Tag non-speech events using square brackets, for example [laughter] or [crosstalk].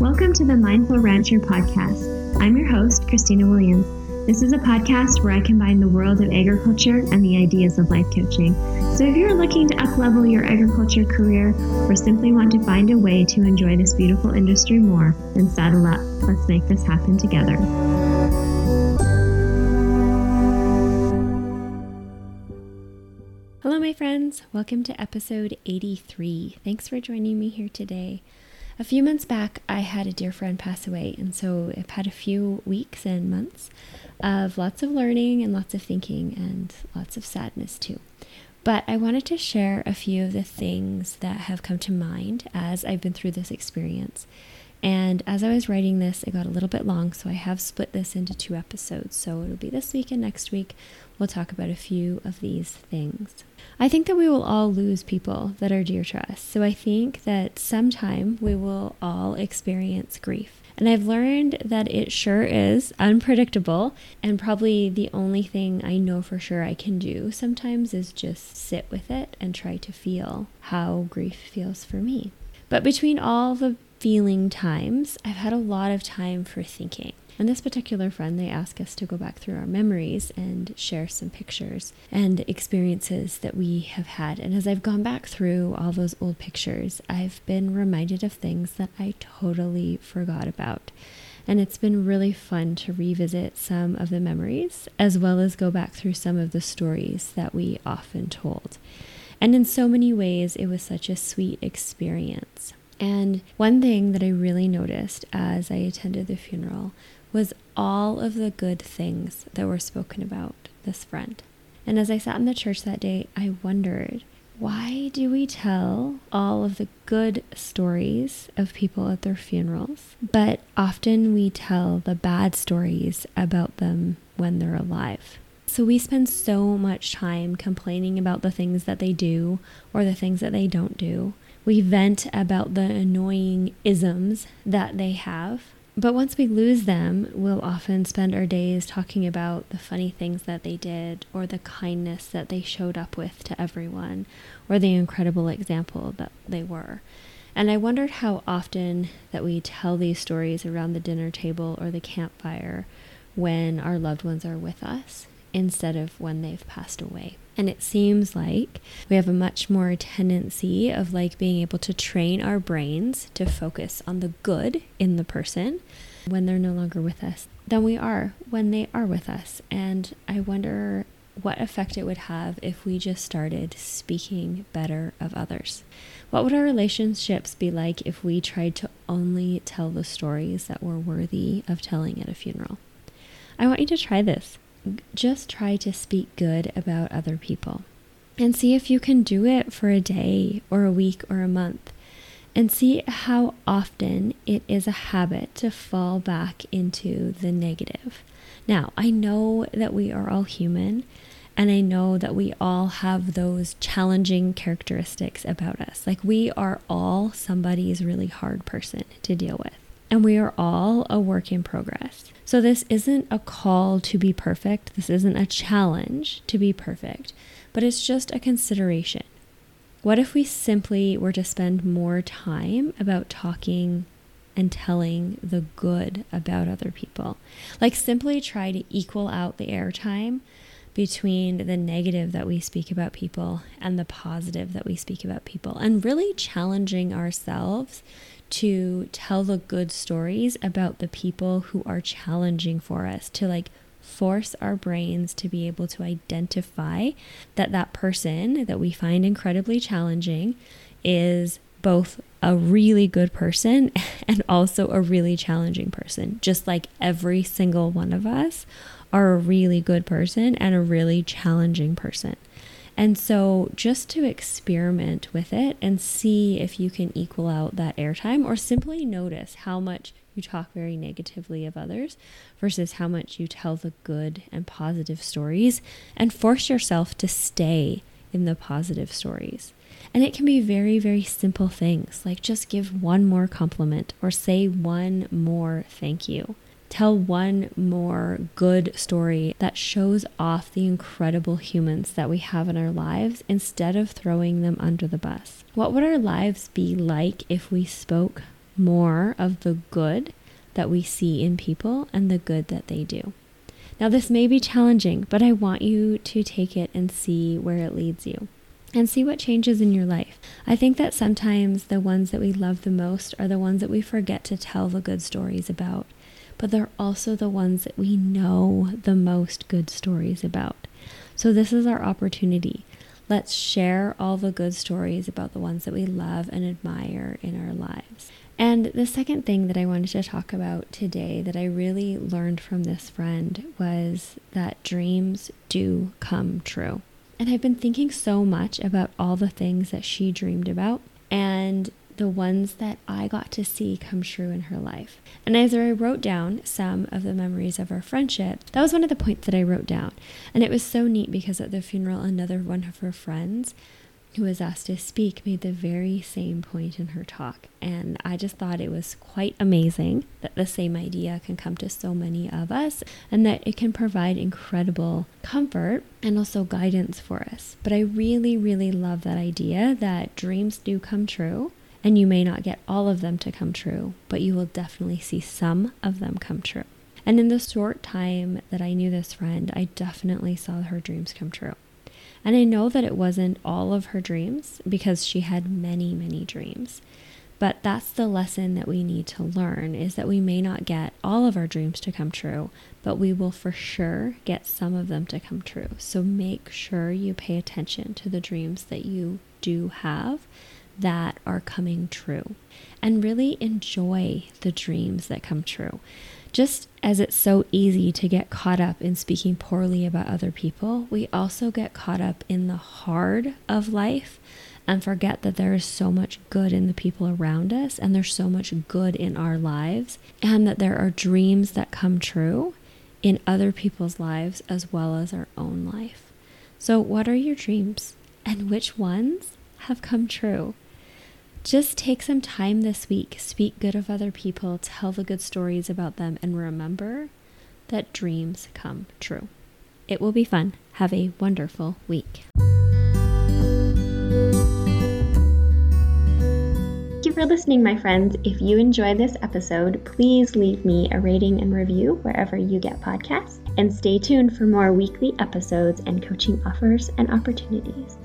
Welcome to the Mindful Rancher podcast. I'm your host, Christina Williams. This is a podcast where I combine the world of agriculture and the ideas of life coaching. So if you're looking to uplevel your agriculture career or simply want to find a way to enjoy this beautiful industry more, then saddle up. Let's make this happen together. Hello, my friends. Welcome to episode 83. Thanks for joining me here today. A few months back, I had a dear friend pass away, and so I've had a few weeks and months of lots of learning and lots of thinking and lots of sadness too. But I wanted to share a few of the things that have come to mind as I've been through this experience. And as I was writing this, it got a little bit long, so I have split this into two episodes. So it'll be this week and next week. We'll talk about a few of these things. I think that we will all lose people that are dear to us. So I think that sometime we will all experience grief. And I've learned that it sure is unpredictable, and probably the only thing I know for sure I can do sometimes is just sit with it and try to feel how grief feels for me. But between all the feeling times, I've had a lot of time for thinking. And this particular friend, they asked us to go back through our memories and share some pictures and experiences that we have had. And as I've gone back through all those old pictures, I've been reminded of things that I totally forgot about. And it's been really fun to revisit some of the memories as well as go back through some of the stories that we often told. And in so many ways, it was such a sweet experience. And one thing that I really noticed as I attended the funeral was all of the good things that were spoken about this friend. And as I sat in the church that day, I wondered why do we tell all of the good stories of people at their funerals, but often we tell the bad stories about them when they're alive? So we spend so much time complaining about the things that they do or the things that they don't do. We vent about the annoying isms that they have but once we lose them, we'll often spend our days talking about the funny things that they did, or the kindness that they showed up with to everyone, or the incredible example that they were. And I wondered how often that we tell these stories around the dinner table or the campfire when our loved ones are with us instead of when they've passed away. And it seems like we have a much more tendency of like being able to train our brains to focus on the good in the person when they're no longer with us than we are when they are with us. And I wonder what effect it would have if we just started speaking better of others. What would our relationships be like if we tried to only tell the stories that were worthy of telling at a funeral? I want you to try this just try to speak good about other people and see if you can do it for a day or a week or a month and see how often it is a habit to fall back into the negative. Now, I know that we are all human and I know that we all have those challenging characteristics about us. Like we are all somebody's really hard person to deal with and we are all a work in progress. So, this isn't a call to be perfect. This isn't a challenge to be perfect, but it's just a consideration. What if we simply were to spend more time about talking and telling the good about other people? Like, simply try to equal out the airtime between the negative that we speak about people and the positive that we speak about people, and really challenging ourselves to tell the good stories about the people who are challenging for us, to like force our brains to be able to identify that that person that we find incredibly challenging is both a really good person [laughs] and also a really challenging person, just like every single one of us are a really good person and a really challenging person. And so just to experiment with it and see if you can equal out that airtime or simply notice how much you talk very negatively of others versus how much you tell the good and positive stories and force yourself to stay in the positive stories. And it can be very, very simple things like just give one more compliment or say one more thank you tell one more good story that shows off the incredible humans that we have in our lives instead of throwing them under the bus. What would our lives be like if we spoke more of the good that we see in people and the good that they do. Now, this may be challenging, but I want you to take it and see where it leads you and see what changes in your life. I think that sometimes the ones that we love the most are the ones that we forget to tell the good stories about, but they're also the ones that we know the most good stories about. So, this is our opportunity. Let's share all the good stories about the ones that we love and admire in our lives. And the second thing that I wanted to talk about today that I really learned from this friend was that dreams do come true. And I've been thinking so much about all the things that she dreamed about and the ones that I got to see come true in her life. And as I wrote down some of the memories of our friendship, that was one of the points that I wrote down. And it was so neat because at the funeral, another one of her friends who was asked to speak made the very same point in her talk. And I just thought it was quite amazing that the same idea can come to so many of us and that it can provide incredible comfort and also guidance for us. But I really, really love that idea that dreams do come true. And you may not get all of them to come true, but you will definitely see some of them come true. And in the short time that I knew this friend, I definitely saw her dreams come true. And I know that it wasn't all of her dreams because she had many, many dreams. But that's the lesson that we need to learn is that we may not get all of our dreams to come true, but we will for sure get some of them to come true. So make sure you pay attention to the dreams that you do have that are coming true and really enjoy the dreams that come true. Just as it's so easy to get caught up in speaking poorly about other people, we also get caught up in the hard of life and forget that there is so much good in the people around us and there's so much good in our lives and that there are dreams that come true in other people's lives as well as our own life. So, what are your dreams and which ones have come true? Just take some time this week, speak good of other people, tell the good stories about them, and remember that dreams come true. It will be fun. Have a wonderful week. Thank you for listening, my friends. If you enjoyed this episode, please leave me a rating and review wherever you get podcasts. And stay tuned for more weekly episodes and coaching offers and opportunities.